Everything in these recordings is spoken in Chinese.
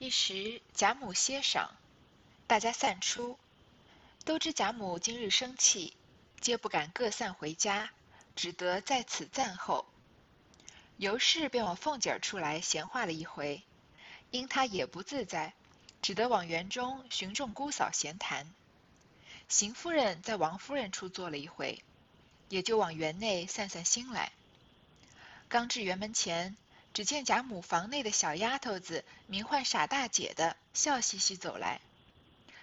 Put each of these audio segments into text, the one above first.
一时贾母歇晌，大家散出，都知贾母今日生气，皆不敢各散回家，只得在此暂候。尤氏便往凤姐儿处来闲话了一回，因她也不自在，只得往园中寻众姑嫂闲谈。邢夫人在王夫人处坐了一回，也就往园内散散心来。刚至园门前。只见贾母房内的小丫头子，名唤傻大姐的，笑嘻嘻走来，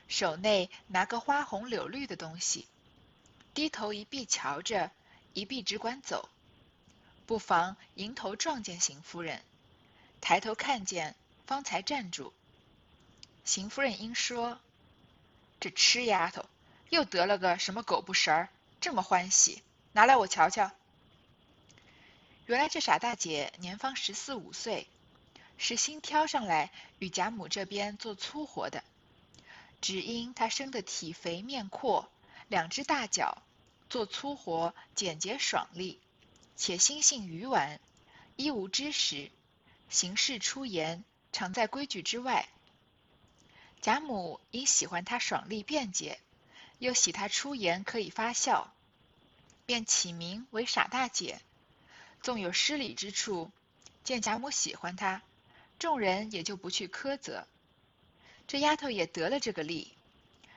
手内拿个花红柳绿的东西，低头一臂瞧着，一臂只管走，不妨迎头撞见邢夫人，抬头看见，方才站住。邢夫人应说：“这痴丫头又得了个什么狗不食儿，这么欢喜，拿来我瞧瞧。”原来这傻大姐年方十四五岁，是新挑上来与贾母这边做粗活的。只因她生得体肥面阔，两只大脚，做粗活简洁爽利，且心性愚顽，一无知识，行事出言常在规矩之外。贾母因喜欢她爽利便捷，又喜她出言可以发笑，便起名为傻大姐。纵有失礼之处，见贾母喜欢她，众人也就不去苛责。这丫头也得了这个利，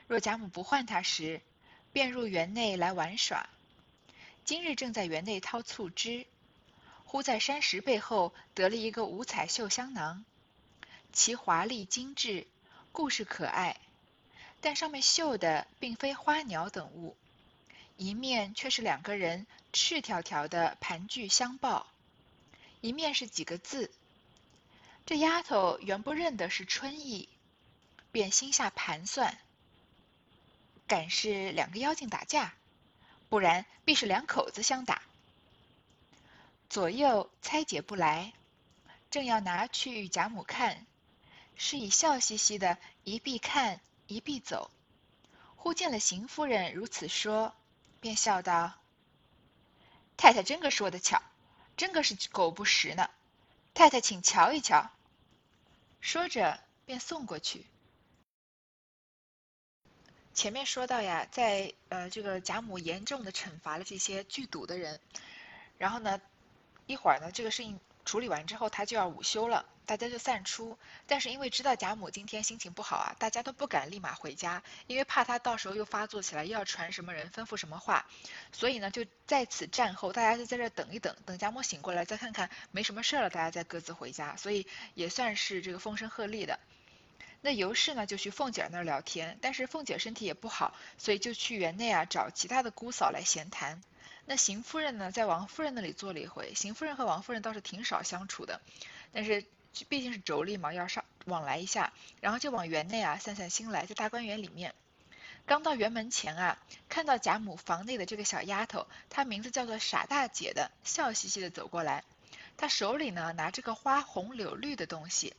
若贾母不唤她时，便入园内来玩耍。今日正在园内掏醋汁，忽在山石背后得了一个五彩绣香囊，其华丽精致，故事可爱，但上面绣的并非花鸟等物。一面却是两个人赤条条的盘踞相抱，一面是几个字。这丫头原不认得是春意，便心下盘算：敢是两个妖精打架，不然必是两口子相打。左右猜解不来，正要拿去与贾母看，是以笑嘻嘻的一臂看一臂走，忽见了邢夫人如此说。便笑道：“太太真个说的巧，真个是狗不食呢。太太请瞧一瞧。”说着便送过去。前面说到呀，在呃这个贾母严重的惩罚了这些拒赌的人，然后呢，一会儿呢这个事情处理完之后，他就要午休了。大家就散出，但是因为知道贾母今天心情不好啊，大家都不敢立马回家，因为怕她到时候又发作起来，又要传什么人吩咐什么话，所以呢就在此战后，大家就在这等一等，等贾母醒过来再看看没什么事了，大家再各自回家，所以也算是这个风声鹤唳的。那尤氏呢就去凤姐那儿聊天，但是凤姐身体也不好，所以就去园内啊找其他的姑嫂来闲谈。那邢夫人呢在王夫人那里坐了一回，邢夫人和王夫人倒是挺少相处的，但是。毕竟是妯娌嘛，要上往来一下，然后就往园内啊散散心来，在大观园里面。刚到园门前啊，看到贾母房内的这个小丫头，她名字叫做傻大姐的，笑嘻嘻的走过来。她手里呢拿着个花红柳绿的东西，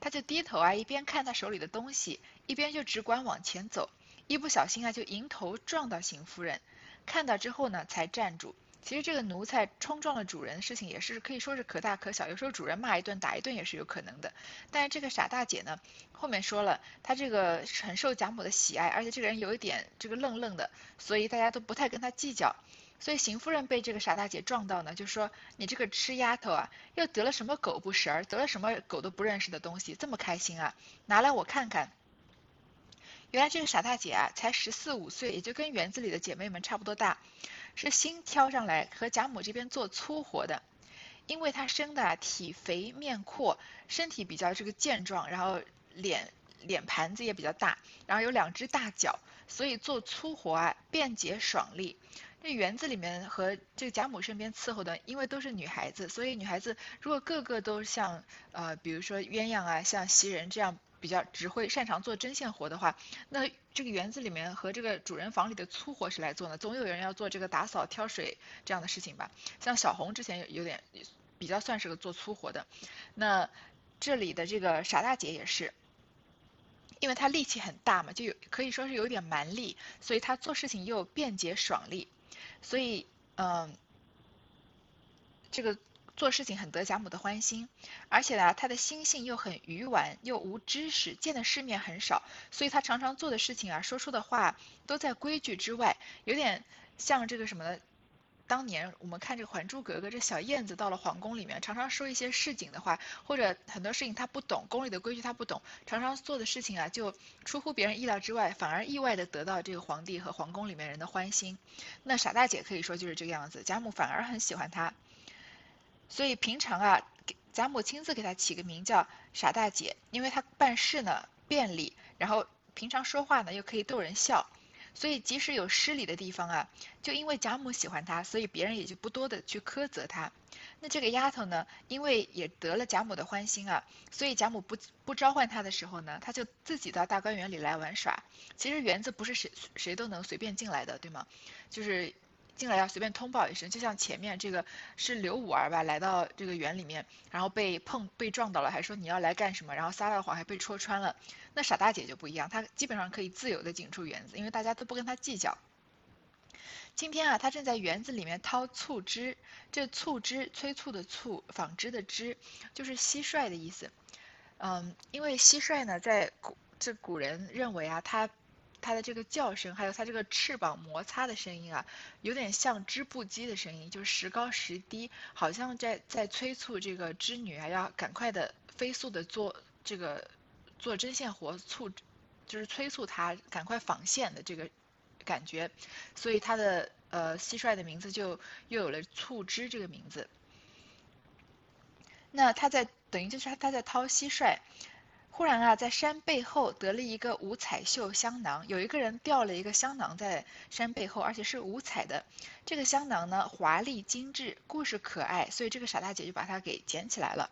她就低头啊，一边看她手里的东西，一边就只管往前走，一不小心啊就迎头撞到邢夫人，看到之后呢才站住。其实这个奴才冲撞了主人的事情也是可以说是可大可小，有时候主人骂一顿打一顿也是有可能的。但是这个傻大姐呢，后面说了，她这个很受贾母的喜爱，而且这个人有一点这个愣愣的，所以大家都不太跟她计较。所以邢夫人被这个傻大姐撞到呢，就说你这个痴丫头啊，又得了什么狗不食儿，得了什么狗都不认识的东西，这么开心啊，拿来我看看。原来这个傻大姐啊，才十四五岁，也就跟园子里的姐妹们差不多大。是新挑上来和贾母这边做粗活的，因为她生的体肥面阔，身体比较这个健壮，然后脸脸盘子也比较大，然后有两只大脚，所以做粗活啊便捷爽利。这园子里面和这个贾母身边伺候的，因为都是女孩子，所以女孩子如果个个都像呃比如说鸳鸯啊，像袭人这样。比较只会擅长做针线活的话，那这个园子里面和这个主人房里的粗活是来做呢？总有人要做这个打扫、挑水这样的事情吧？像小红之前有有点比较算是个做粗活的，那这里的这个傻大姐也是，因为她力气很大嘛，就有可以说是有点蛮力，所以她做事情又便捷爽利，所以嗯，这个做事情很得贾母的欢心，而且呢，他的心性又很愚顽，又无知识，见的世面很少，所以他常常做的事情啊，说出的话都在规矩之外，有点像这个什么。当年我们看这个《还珠格格》，这小燕子到了皇宫里面，常常说一些市井的话，或者很多事情她不懂，宫里的规矩她不懂，常常做的事情啊，就出乎别人意料之外，反而意外的得到这个皇帝和皇宫里面人的欢心。那傻大姐可以说就是这个样子，贾母反而很喜欢她，所以平常啊，贾母亲自给她起个名叫傻大姐，因为她办事呢便利，然后平常说话呢又可以逗人笑。所以，即使有失礼的地方啊，就因为贾母喜欢她，所以别人也就不多的去苛责她。那这个丫头呢，因为也得了贾母的欢心啊，所以贾母不不召唤她的时候呢，她就自己到大观园里来玩耍。其实园子不是谁谁都能随便进来的，对吗？就是。进来要随便通报一声，就像前面这个是刘五儿吧，来到这个园里面，然后被碰被撞到了，还说你要来干什么，然后撒了谎还被戳穿了。那傻大姐就不一样，她基本上可以自由的进出园子，因为大家都不跟她计较。今天啊，她正在园子里面掏醋汁，这醋汁催促的醋，纺织的织，就是蟋蟀的意思。嗯，因为蟋蟀呢，在古这古人认为啊，它。它的这个叫声，还有它这个翅膀摩擦的声音啊，有点像织布机的声音，就是时高时低，好像在在催促这个织女啊，要赶快的飞速的做这个做针线活，促就是催促她赶快纺线的这个感觉，所以它的呃蟋蟀的名字就又有了促织这个名字。那它在等于就是它在掏蟋蟀。忽然啊，在山背后得了一个五彩绣香囊，有一个人掉了一个香囊在山背后，而且是五彩的。这个香囊呢，华丽精致，故事可爱，所以这个傻大姐就把它给捡起来了。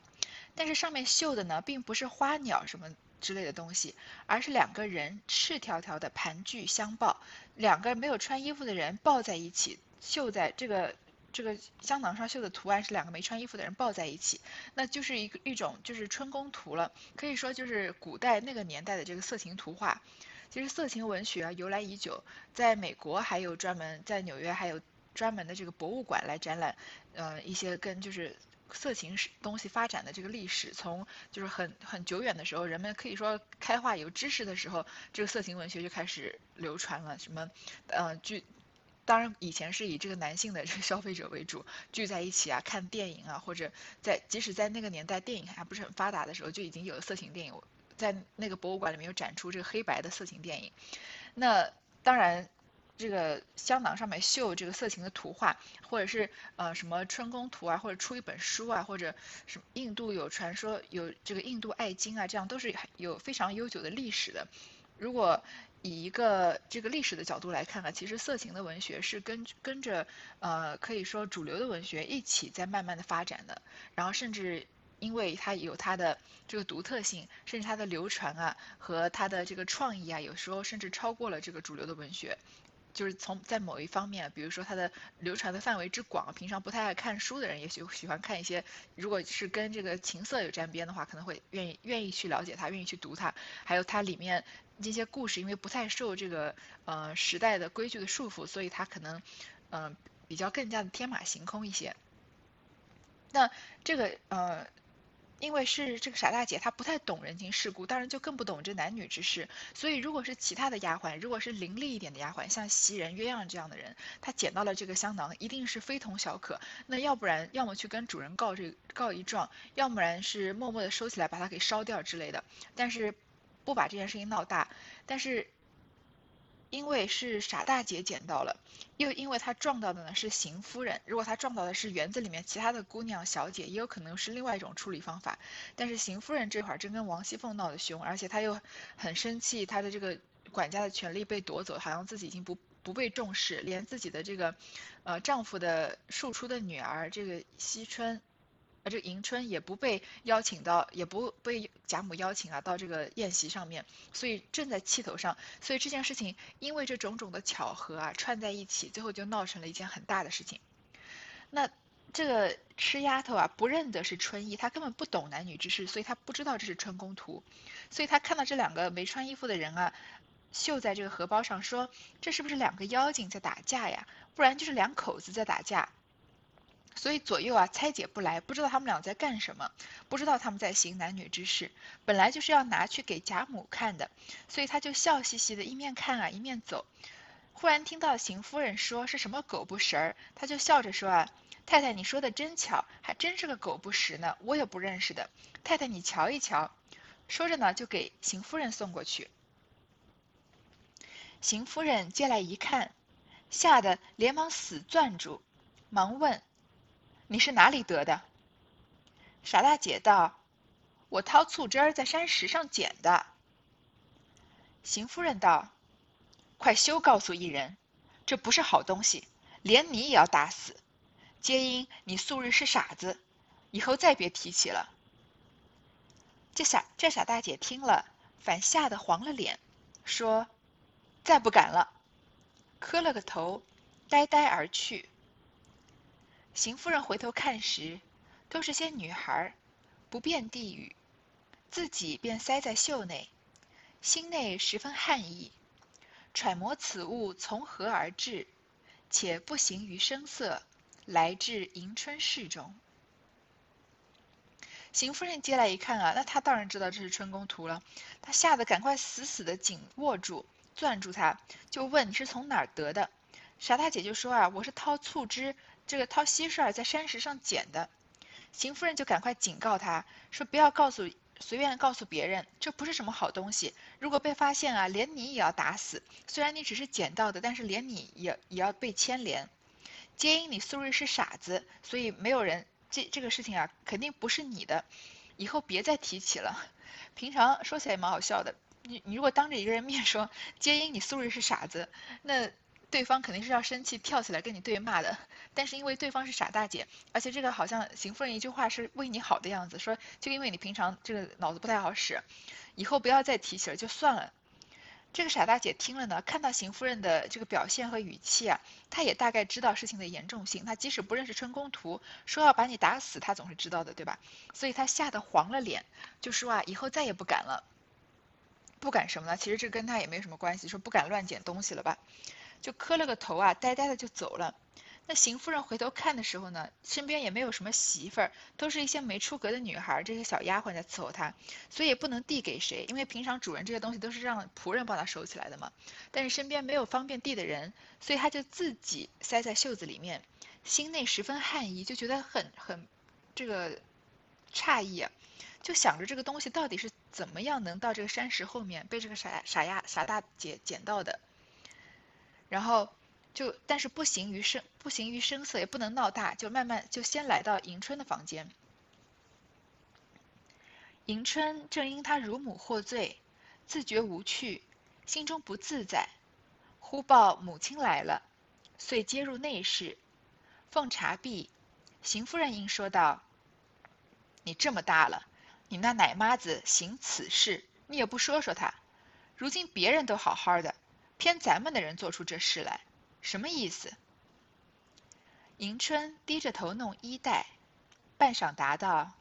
但是上面绣的呢，并不是花鸟什么之类的东西，而是两个人赤条条的盘踞相抱，两个没有穿衣服的人抱在一起，绣在这个。这个香囊上绣的图案是两个没穿衣服的人抱在一起，那就是一个一种就是春宫图了，可以说就是古代那个年代的这个色情图画。其实色情文学啊由来已久，在美国还有专门在纽约还有专门的这个博物馆来展览，呃一些跟就是色情东西发展的这个历史，从就是很很久远的时候，人们可以说开化有知识的时候，这个色情文学就开始流传了，什么呃据。当然，以前是以这个男性的这个消费者为主，聚在一起啊，看电影啊，或者在即使在那个年代电影还不是很发达的时候，就已经有了色情电影，在那个博物馆里面有展出这个黑白的色情电影。那当然，这个香囊上面绣这个色情的图画，或者是呃什么春宫图啊，或者出一本书啊，或者什么印度有传说有这个印度爱经啊，这样都是有非常悠久的历史的。如果以一个这个历史的角度来看呢，其实色情的文学是跟跟着呃可以说主流的文学一起在慢慢的发展的，然后甚至因为它有它的这个独特性，甚至它的流传啊和它的这个创意啊，有时候甚至超过了这个主流的文学。就是从在某一方面，比如说它的流传的范围之广，平常不太爱看书的人，也许喜欢看一些，如果是跟这个情色有沾边的话，可能会愿意愿意去了解它，愿意去读它。还有它里面这些故事，因为不太受这个呃时代的规矩的束缚，所以它可能嗯比较更加的天马行空一些。那这个呃。因为是这个傻大姐，她不太懂人情世故，当然就更不懂这男女之事。所以，如果是其他的丫鬟，如果是伶俐一点的丫鬟，像袭人、鸳鸯这样的人，她捡到了这个香囊，一定是非同小可。那要不然，要么去跟主人告这告一状，要不然是默默的收起来，把它给烧掉之类的。但是，不把这件事情闹大。但是。因为是傻大姐捡到了，又因为她撞到的呢是邢夫人。如果她撞到的是园子里面其他的姑娘小姐，也有可能是另外一种处理方法。但是邢夫人这会儿正跟王熙凤闹得凶，而且她又很生气，她的这个管家的权利被夺走，好像自己已经不不被重视，连自己的这个，呃丈夫的庶出的女儿这个惜春。啊，这个迎春也不被邀请到，也不被贾母邀请啊，到这个宴席上面，所以正在气头上，所以这件事情因为这种种的巧合啊串在一起，最后就闹成了一件很大的事情。那这个吃丫头啊，不认得是春意，她根本不懂男女之事，所以她不知道这是春宫图，所以她看到这两个没穿衣服的人啊，绣在这个荷包上，说这是不是两个妖精在打架呀？不然就是两口子在打架。所以左右啊猜解不来，不知道他们俩在干什么，不知道他们在行男女之事。本来就是要拿去给贾母看的，所以他就笑嘻嘻的，一面看啊一面走。忽然听到邢夫人说是什么狗不食儿，他就笑着说啊：“太太你说的真巧，还真是个狗不食呢，我也不认识的。太太你瞧一瞧。”说着呢，就给邢夫人送过去。邢夫人接来一看，吓得连忙死攥住，忙问。你是哪里得的？傻大姐道：“我掏醋汁儿在山石上捡的。”邢夫人道：“快休告诉一人，这不是好东西，连你也要打死。皆因你素日是傻子，以后再别提起了。”这傻这傻大姐听了，反吓得黄了脸，说：“再不敢了。”磕了个头，呆呆而去。邢夫人回头看时，都是些女孩，不便地语，自己便塞在袖内，心内十分汗意，揣摩此物从何而至，且不形于声色，来至迎春室中。邢夫人接来一看啊，那她当然知道这是春宫图了，她吓得赶快死死的紧握住，攥住他，就问你是从哪儿得的？傻大姐就说啊，我是掏醋汁。这个掏蟋蟀在山石上捡的，邢夫人就赶快警告他说：“不要告诉，随便告诉别人，这不是什么好东西。如果被发现啊，连你也要打死。虽然你只是捡到的，但是连你也也要被牵连。皆因你素日是傻子，所以没有人这这个事情啊，肯定不是你的。以后别再提起了。平常说起来也蛮好笑的。你你如果当着一个人面说，皆因你素日是傻子，那。”对方肯定是要生气，跳起来跟你对骂的。但是因为对方是傻大姐，而且这个好像邢夫人一句话是为你好的样子，说就因为你平常这个脑子不太好使，以后不要再提起了，就算了。这个傻大姐听了呢，看到邢夫人的这个表现和语气啊，她也大概知道事情的严重性。她即使不认识春宫图，说要把你打死，她总是知道的，对吧？所以她吓得黄了脸，就说啊，以后再也不敢了。不敢什么呢？其实这跟她也没什么关系，说不敢乱捡东西了吧。就磕了个头啊，呆呆的就走了。那邢夫人回头看的时候呢，身边也没有什么媳妇儿，都是一些没出阁的女孩，这些小丫鬟在伺候她，所以也不能递给谁，因为平常主人这些东西都是让仆人帮他收起来的嘛。但是身边没有方便递的人，所以他就自己塞在袖子里面，心内十分汗意，就觉得很很这个诧异啊，就想着这个东西到底是怎么样能到这个山石后面被这个傻傻丫傻大姐捡到的。然后就，但是不行于声，不行于声色，也不能闹大，就慢慢就先来到迎春的房间。迎春正因她乳母获罪，自觉无趣，心中不自在，忽报母亲来了，遂接入内室，奉茶毕，邢夫人应说道：“你这么大了，你那奶妈子行此事，你也不说说她，如今别人都好好的。”偏咱们的人做出这事来，什么意思？迎春低着头弄衣带，半晌答道：“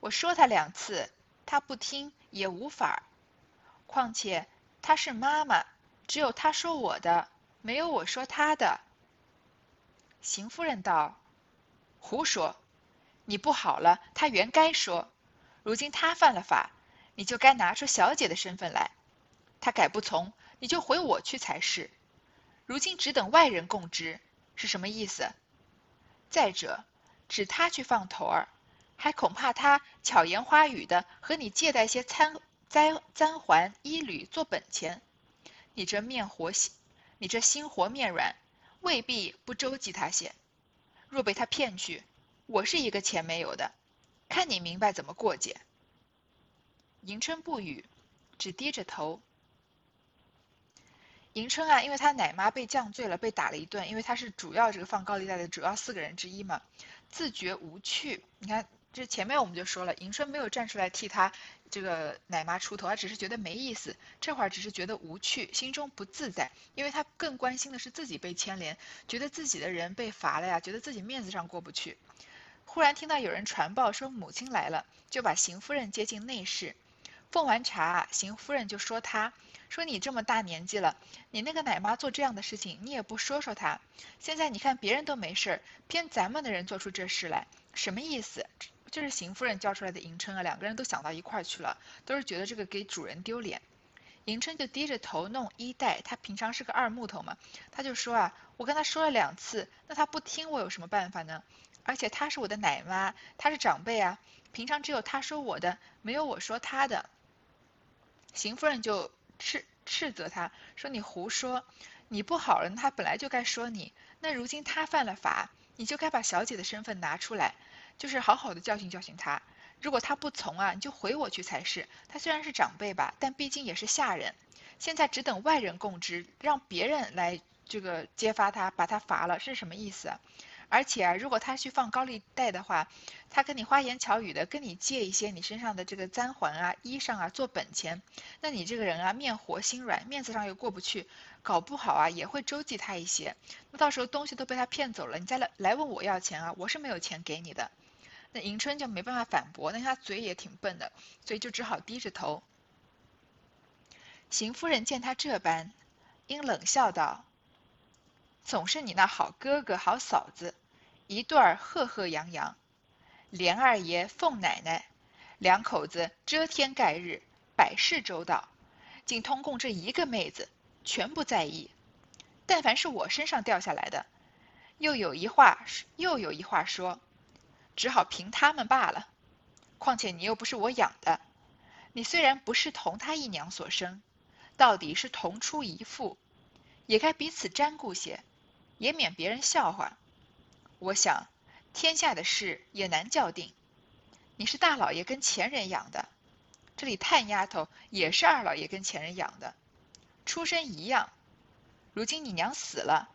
我说他两次，他不听也无法。况且他是妈妈，只有他说我的，没有我说他的。”邢夫人道：“胡说！你不好了，他原该说。如今他犯了法，你就该拿出小姐的身份来。他改不从。”你就回我去才是，如今只等外人供知，是什么意思？再者，指他去放头儿，还恐怕他巧言花语的和你借贷些参簪簪环衣履做本钱，你这面活心，你这心活面软，未必不周济他些。若被他骗去，我是一个钱没有的，看你明白怎么过节。迎春不语，只低着头。迎春啊，因为她奶妈被降罪了，被打了一顿。因为她是主要这个放高利贷的主要四个人之一嘛，自觉无趣。你看，这前面我们就说了，迎春没有站出来替她这个奶妈出头，她只是觉得没意思。这会儿只是觉得无趣，心中不自在，因为她更关心的是自己被牵连，觉得自己的人被罚了呀，觉得自己面子上过不去。忽然听到有人传报说母亲来了，就把邢夫人接进内室，奉完茶，邢夫人就说他，说你这么大年纪了，你那个奶妈做这样的事情，你也不说说她。现在你看别人都没事儿，偏咱们的人做出这事来，什么意思？就是邢夫人教出来的迎春啊，两个人都想到一块儿去了，都是觉得这个给主人丢脸。迎春就低着头弄衣带，她平常是个二木头嘛，她就说啊，我跟他说了两次，那他不听，我有什么办法呢？而且她是我的奶妈，她是长辈啊，平常只有她说我的，没有我说她的。邢夫人就斥斥责他说：“你胡说，你不好人，他本来就该说你。那如今他犯了法，你就该把小姐的身份拿出来，就是好好的教训教训他。如果他不从啊，你就回我去才是。他虽然是长辈吧，但毕竟也是下人。现在只等外人供职，让别人来这个揭发他，把他罚了，是什么意思？”而且啊，如果他去放高利贷的话，他跟你花言巧语的跟你借一些你身上的这个簪环啊、衣裳啊做本钱，那你这个人啊面活心软，面子上又过不去，搞不好啊也会周济他一些。那到时候东西都被他骗走了，你再来来问我要钱啊，我是没有钱给你的。那迎春就没办法反驳，那他嘴也挺笨的，所以就只好低着头。邢夫人见他这般，因冷笑道：“总是你那好哥哥好嫂子。”一对儿赫赫扬扬，连二爷、凤奶奶两口子遮天盖日，百事周到，竟通共这一个妹子，全不在意。但凡是我身上掉下来的，又有一话又有一话说，只好凭他们罢了。况且你又不是我养的，你虽然不是同他一娘所生，到底是同出一父，也该彼此沾顾些，也免别人笑话。我想，天下的事也难较定。你是大老爷跟前人养的，这里探丫头也是二老爷跟前人养的，出身一样。如今你娘死了，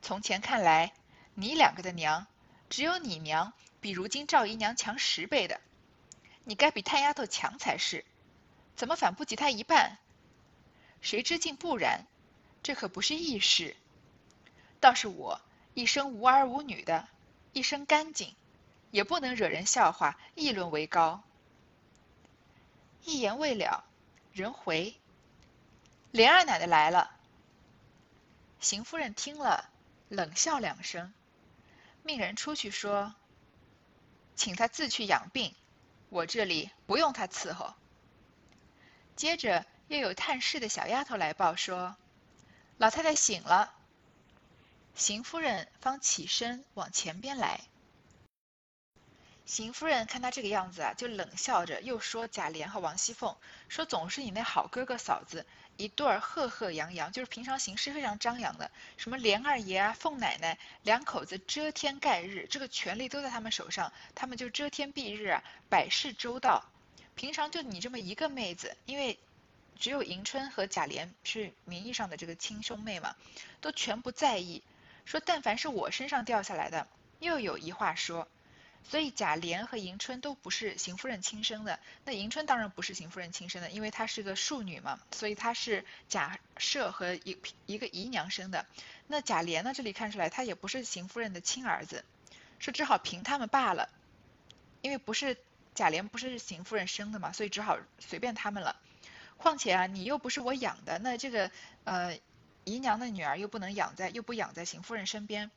从前看来，你两个的娘，只有你娘比如今赵姨娘强十倍的，你该比探丫头强才是，怎么反不及她一半？谁知竟不然，这可不是易事。倒是我。一生无儿无女的，一生干净，也不能惹人笑话议论为高。一言未了，人回，莲二奶奶来了。邢夫人听了，冷笑两声，命人出去说：“请她自去养病，我这里不用她伺候。”接着又有探视的小丫头来报说：“老太太醒了。”邢夫人方起身往前边来。邢夫人看他这个样子啊，就冷笑着，又说贾琏和王熙凤说：“总是你那好哥哥嫂子一对儿赫赫扬扬，就是平常行事非常张扬的。什么琏二爷啊、凤奶奶两口子遮天盖日，这个权力都在他们手上，他们就遮天蔽日啊，百事周到。平常就你这么一个妹子，因为只有迎春和贾琏是名义上的这个亲兄妹嘛，都全不在意。”说，但凡是我身上掉下来的，又有一话说，所以贾琏和迎春都不是邢夫人亲生的。那迎春当然不是邢夫人亲生的，因为她是个庶女嘛，所以她是贾赦和一一个姨娘生的。那贾琏呢，这里看出来他也不是邢夫人的亲儿子，说只好凭他们罢了，因为不是贾琏不是邢夫人生的嘛，所以只好随便他们了。况且啊，你又不是我养的，那这个呃。姨娘的女儿又不能养在，又不养在邢夫人身边。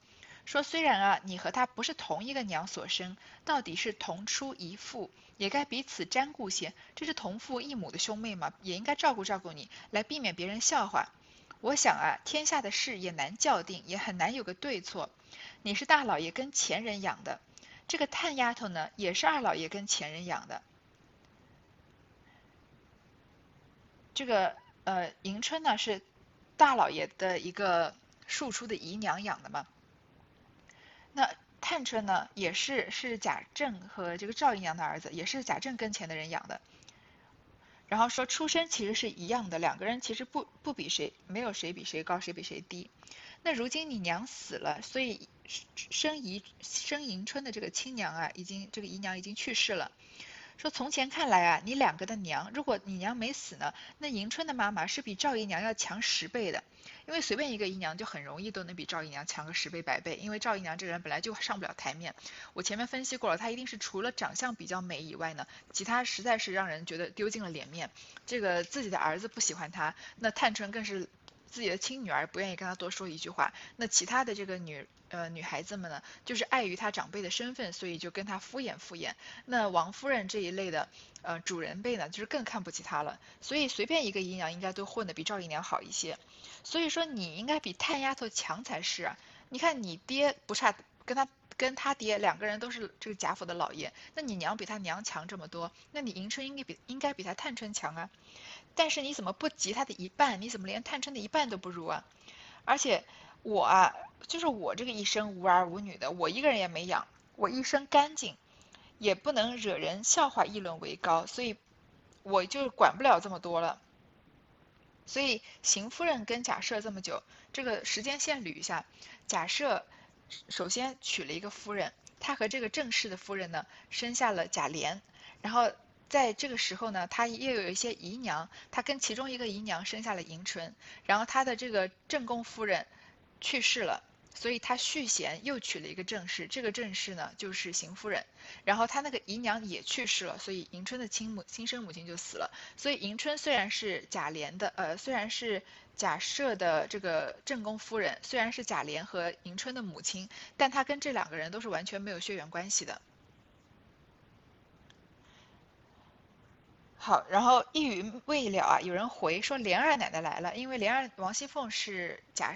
说虽然啊，你和她不是同一个娘所生，到底是同出一父，也该彼此沾顾些。这是同父异母的兄妹嘛，也应该照顾照顾你，来避免别人笑话。我想啊，天下的事也难较定，也很难有个对错。你是大老爷跟前人养的，这个探丫头呢，也是二老爷跟前人养的。这个呃，迎春呢是。大老爷的一个庶出的姨娘养的嘛，那探春呢也是是贾政和这个赵姨娘的儿子，也是贾政跟前的人养的。然后说出身其实是一样的，两个人其实不不比谁，没有谁比谁高，谁比谁低。那如今你娘死了，所以生生迎春的这个亲娘啊，已经这个姨娘已经去世了。说从前看来啊，你两个的娘，如果你娘没死呢，那迎春的妈妈是比赵姨娘要强十倍的，因为随便一个姨娘就很容易都能比赵姨娘强个十倍百倍，因为赵姨娘这个人本来就上不了台面。我前面分析过了，她一定是除了长相比较美以外呢，其他实在是让人觉得丢尽了脸面。这个自己的儿子不喜欢她，那探春更是自己的亲女儿不愿意跟他多说一句话。那其他的这个女。呃，女孩子们呢，就是碍于他长辈的身份，所以就跟他敷衍敷衍。那王夫人这一类的，呃，主人辈呢，就是更看不起她了。所以随便一个姨娘，应该都混得比赵姨娘好一些。所以说你应该比探丫头强才是啊！你看你爹不差，跟他跟他爹两个人都是这个贾府的老爷，那你娘比他娘强这么多，那你迎春应该比应该比他探春强啊。但是你怎么不及他的一半？你怎么连探春的一半都不如啊？而且。我啊，就是我这个一生无儿无女的，我一个人也没养，我一生干净，也不能惹人笑话议论为高，所以我就管不了这么多了。所以邢夫人跟贾赦这么久，这个时间线捋一下，贾赦首先娶了一个夫人，他和这个正室的夫人呢生下了贾琏，然后在这个时候呢，他又有一些姨娘，他跟其中一个姨娘生下了迎春，然后他的这个正宫夫人。去世了，所以他续弦又娶了一个正室，这个正室呢就是邢夫人。然后他那个姨娘也去世了，所以迎春的亲母亲生母亲就死了。所以迎春虽然是贾琏的，呃，虽然是贾赦的这个正宫夫人，虽然是贾琏和迎春的母亲，但她跟这两个人都是完全没有血缘关系的。好，然后一语未了啊，有人回说莲二奶奶来了，因为莲二王熙凤是贾。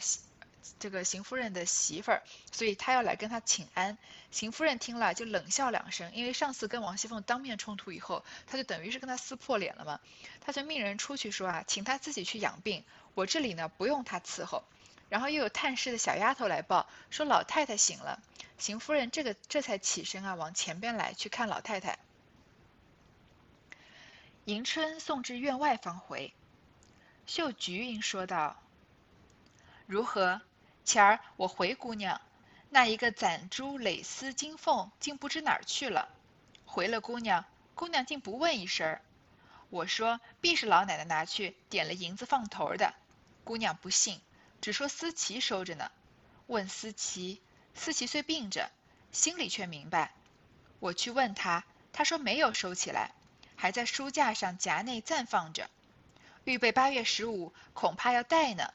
这个邢夫人的媳妇儿，所以她要来跟他请安。邢夫人听了就冷笑两声，因为上次跟王熙凤当面冲突以后，她就等于是跟她撕破脸了嘛。她就命人出去说啊，请她自己去养病，我这里呢不用他伺候。然后又有探视的小丫头来报说老太太醒了，邢夫人这个这才起身啊，往前边来去看老太太。迎春送至院外方回，秀菊应说道：“如何？”前儿我回姑娘，那一个攒珠蕾丝金凤竟不知哪儿去了。回了姑娘，姑娘竟不问一声。我说必是老奶奶拿去点了银子放头的。姑娘不信，只说思琪收着呢。问思琪，思琪虽病着，心里却明白。我去问她，她说没有收起来，还在书架上夹内暂放着，预备八月十五恐怕要带呢。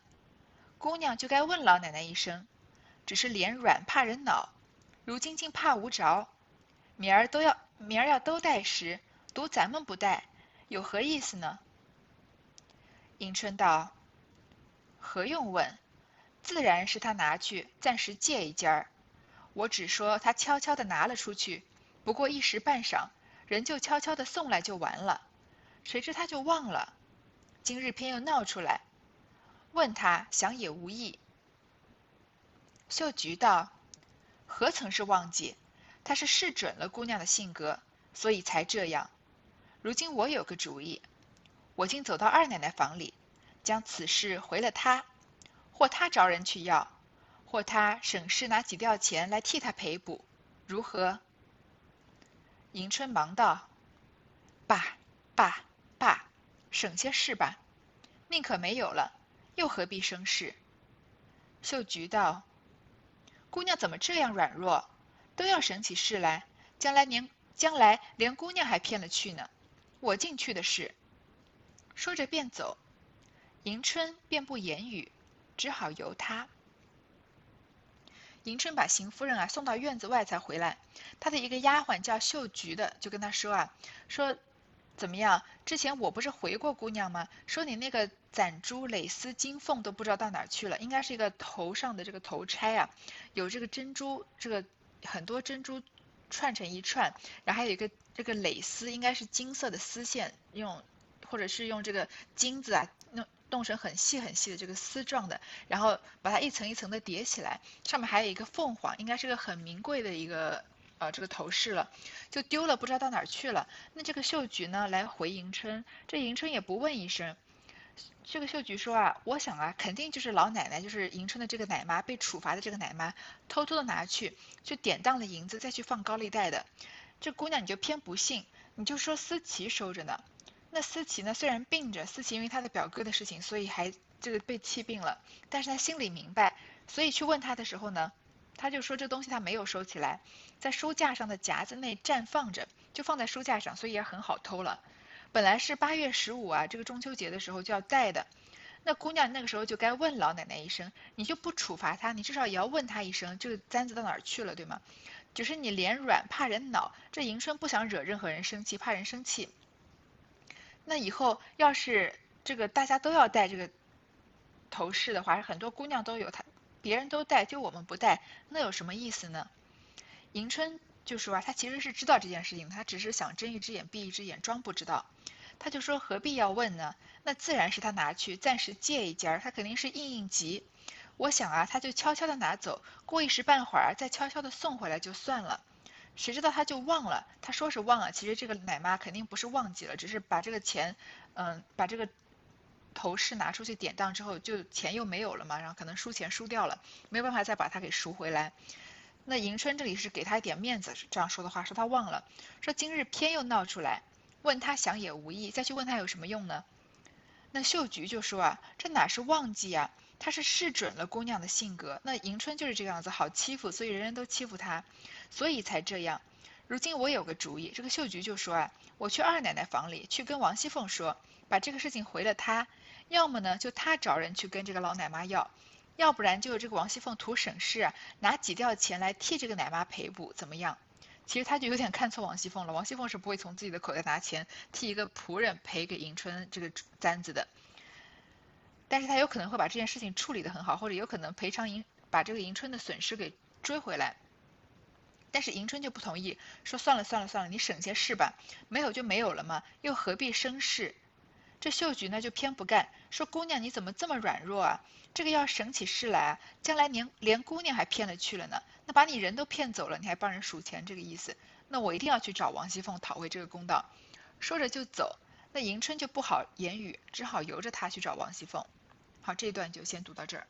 姑娘就该问老奶奶一声，只是脸软怕人恼，如今竟怕无着，明儿都要明儿要都带时，独咱们不带，有何意思呢？迎春道：“何用问？自然是他拿去暂时借一件儿，我只说他悄悄的拿了出去，不过一时半晌，人就悄悄的送来就完了，谁知他就忘了，今日偏又闹出来。”问他想也无益。秀菊道：“何曾是忘记？他是试准了姑娘的性格，所以才这样。如今我有个主意，我竟走到二奶奶房里，将此事回了他，或他找人去要，或他省事拿几吊钱来替他赔补，如何？”迎春忙道：“罢罢罢，省些事吧，宁可没有了。”又何必生事？秀菊道：“姑娘怎么这样软弱？都要省起事来，将来连将来连姑娘还骗了去呢。我进去的事。”说着便走，迎春便不言语，只好由他。迎春把邢夫人啊送到院子外才回来，她的一个丫鬟叫秀菊的，就跟她说啊说。怎么样？之前我不是回过姑娘吗？说你那个攒珠蕾丝金凤都不知道到哪儿去了，应该是一个头上的这个头钗啊，有这个珍珠，这个很多珍珠串成一串，然后还有一个这个蕾丝，应该是金色的丝线，用或者是用这个金子啊弄弄成很细很细的这个丝状的，然后把它一层一层的叠起来，上面还有一个凤凰，应该是个很名贵的一个。呃，这个头饰了，就丢了，不知道到哪儿去了。那这个秀菊呢，来回迎春，这迎春也不问一声。这个秀菊说啊，我想啊，肯定就是老奶奶，就是迎春的这个奶妈被处罚的这个奶妈，偷偷的拿去，就典当了银子，再去放高利贷的。这姑娘你就偏不信，你就说思琪收着呢。那思琪呢，虽然病着，思琪因为他的表哥的事情，所以还这个被气病了，但是他心里明白，所以去问他的时候呢，他就说这东西他没有收起来，在书架上的夹子内绽放着，就放在书架上，所以也很好偷了。本来是八月十五啊，这个中秋节的时候就要带的。那姑娘那个时候就该问老奶奶一声，你就不处罚她，你至少也要问她一声，这个簪子到哪儿去了，对吗？就是你脸软怕人恼，这迎春不想惹任何人生气，怕人生气。那以后要是这个大家都要戴这个头饰的话，很多姑娘都有，她别人都戴，就我们不戴，那有什么意思呢？迎春就说啊，她其实是知道这件事情，她只是想睁一只眼闭一只眼，装不知道。他就说何必要问呢？那自然是他拿去暂时借一件儿，他肯定是应应急。我想啊，他就悄悄的拿走，过一时半会儿再悄悄的送回来就算了。谁知道他就忘了？他说是忘了，其实这个奶妈肯定不是忘记了，只是把这个钱，嗯，把这个头饰拿出去典当之后，就钱又没有了嘛，然后可能输钱输掉了，没有办法再把它给赎回来。那迎春这里是给他一点面子，这样说的话，说他忘了，说今日偏又闹出来。问他想也无益，再去问他有什么用呢？那秀菊就说啊，这哪是忘记啊，他是试准了姑娘的性格。那迎春就是这个样子，好欺负，所以人人都欺负她，所以才这样。如今我有个主意，这个秀菊就说啊，我去二奶奶房里去跟王熙凤说，把这个事情回了她，要么呢就她找人去跟这个老奶妈要，要不然就这个王熙凤图省事，拿几吊钱来替这个奶妈赔补，怎么样？其实他就有点看错王熙凤了，王熙凤是不会从自己的口袋拿钱替一个仆人赔给迎春这个簪子的，但是他有可能会把这件事情处理得很好，或者有可能赔偿迎把这个迎春的损失给追回来。但是迎春就不同意，说算了算了算了，你省些事吧，没有就没有了嘛，又何必生事？这秀菊呢就偏不干，说姑娘你怎么这么软弱啊？这个要省起事来，将来连连姑娘还骗了去了呢。那把你人都骗走了，你还帮人数钱，这个意思？那我一定要去找王熙凤讨回这个公道。说着就走，那迎春就不好言语，只好由着他去找王熙凤。好，这一段就先读到这儿。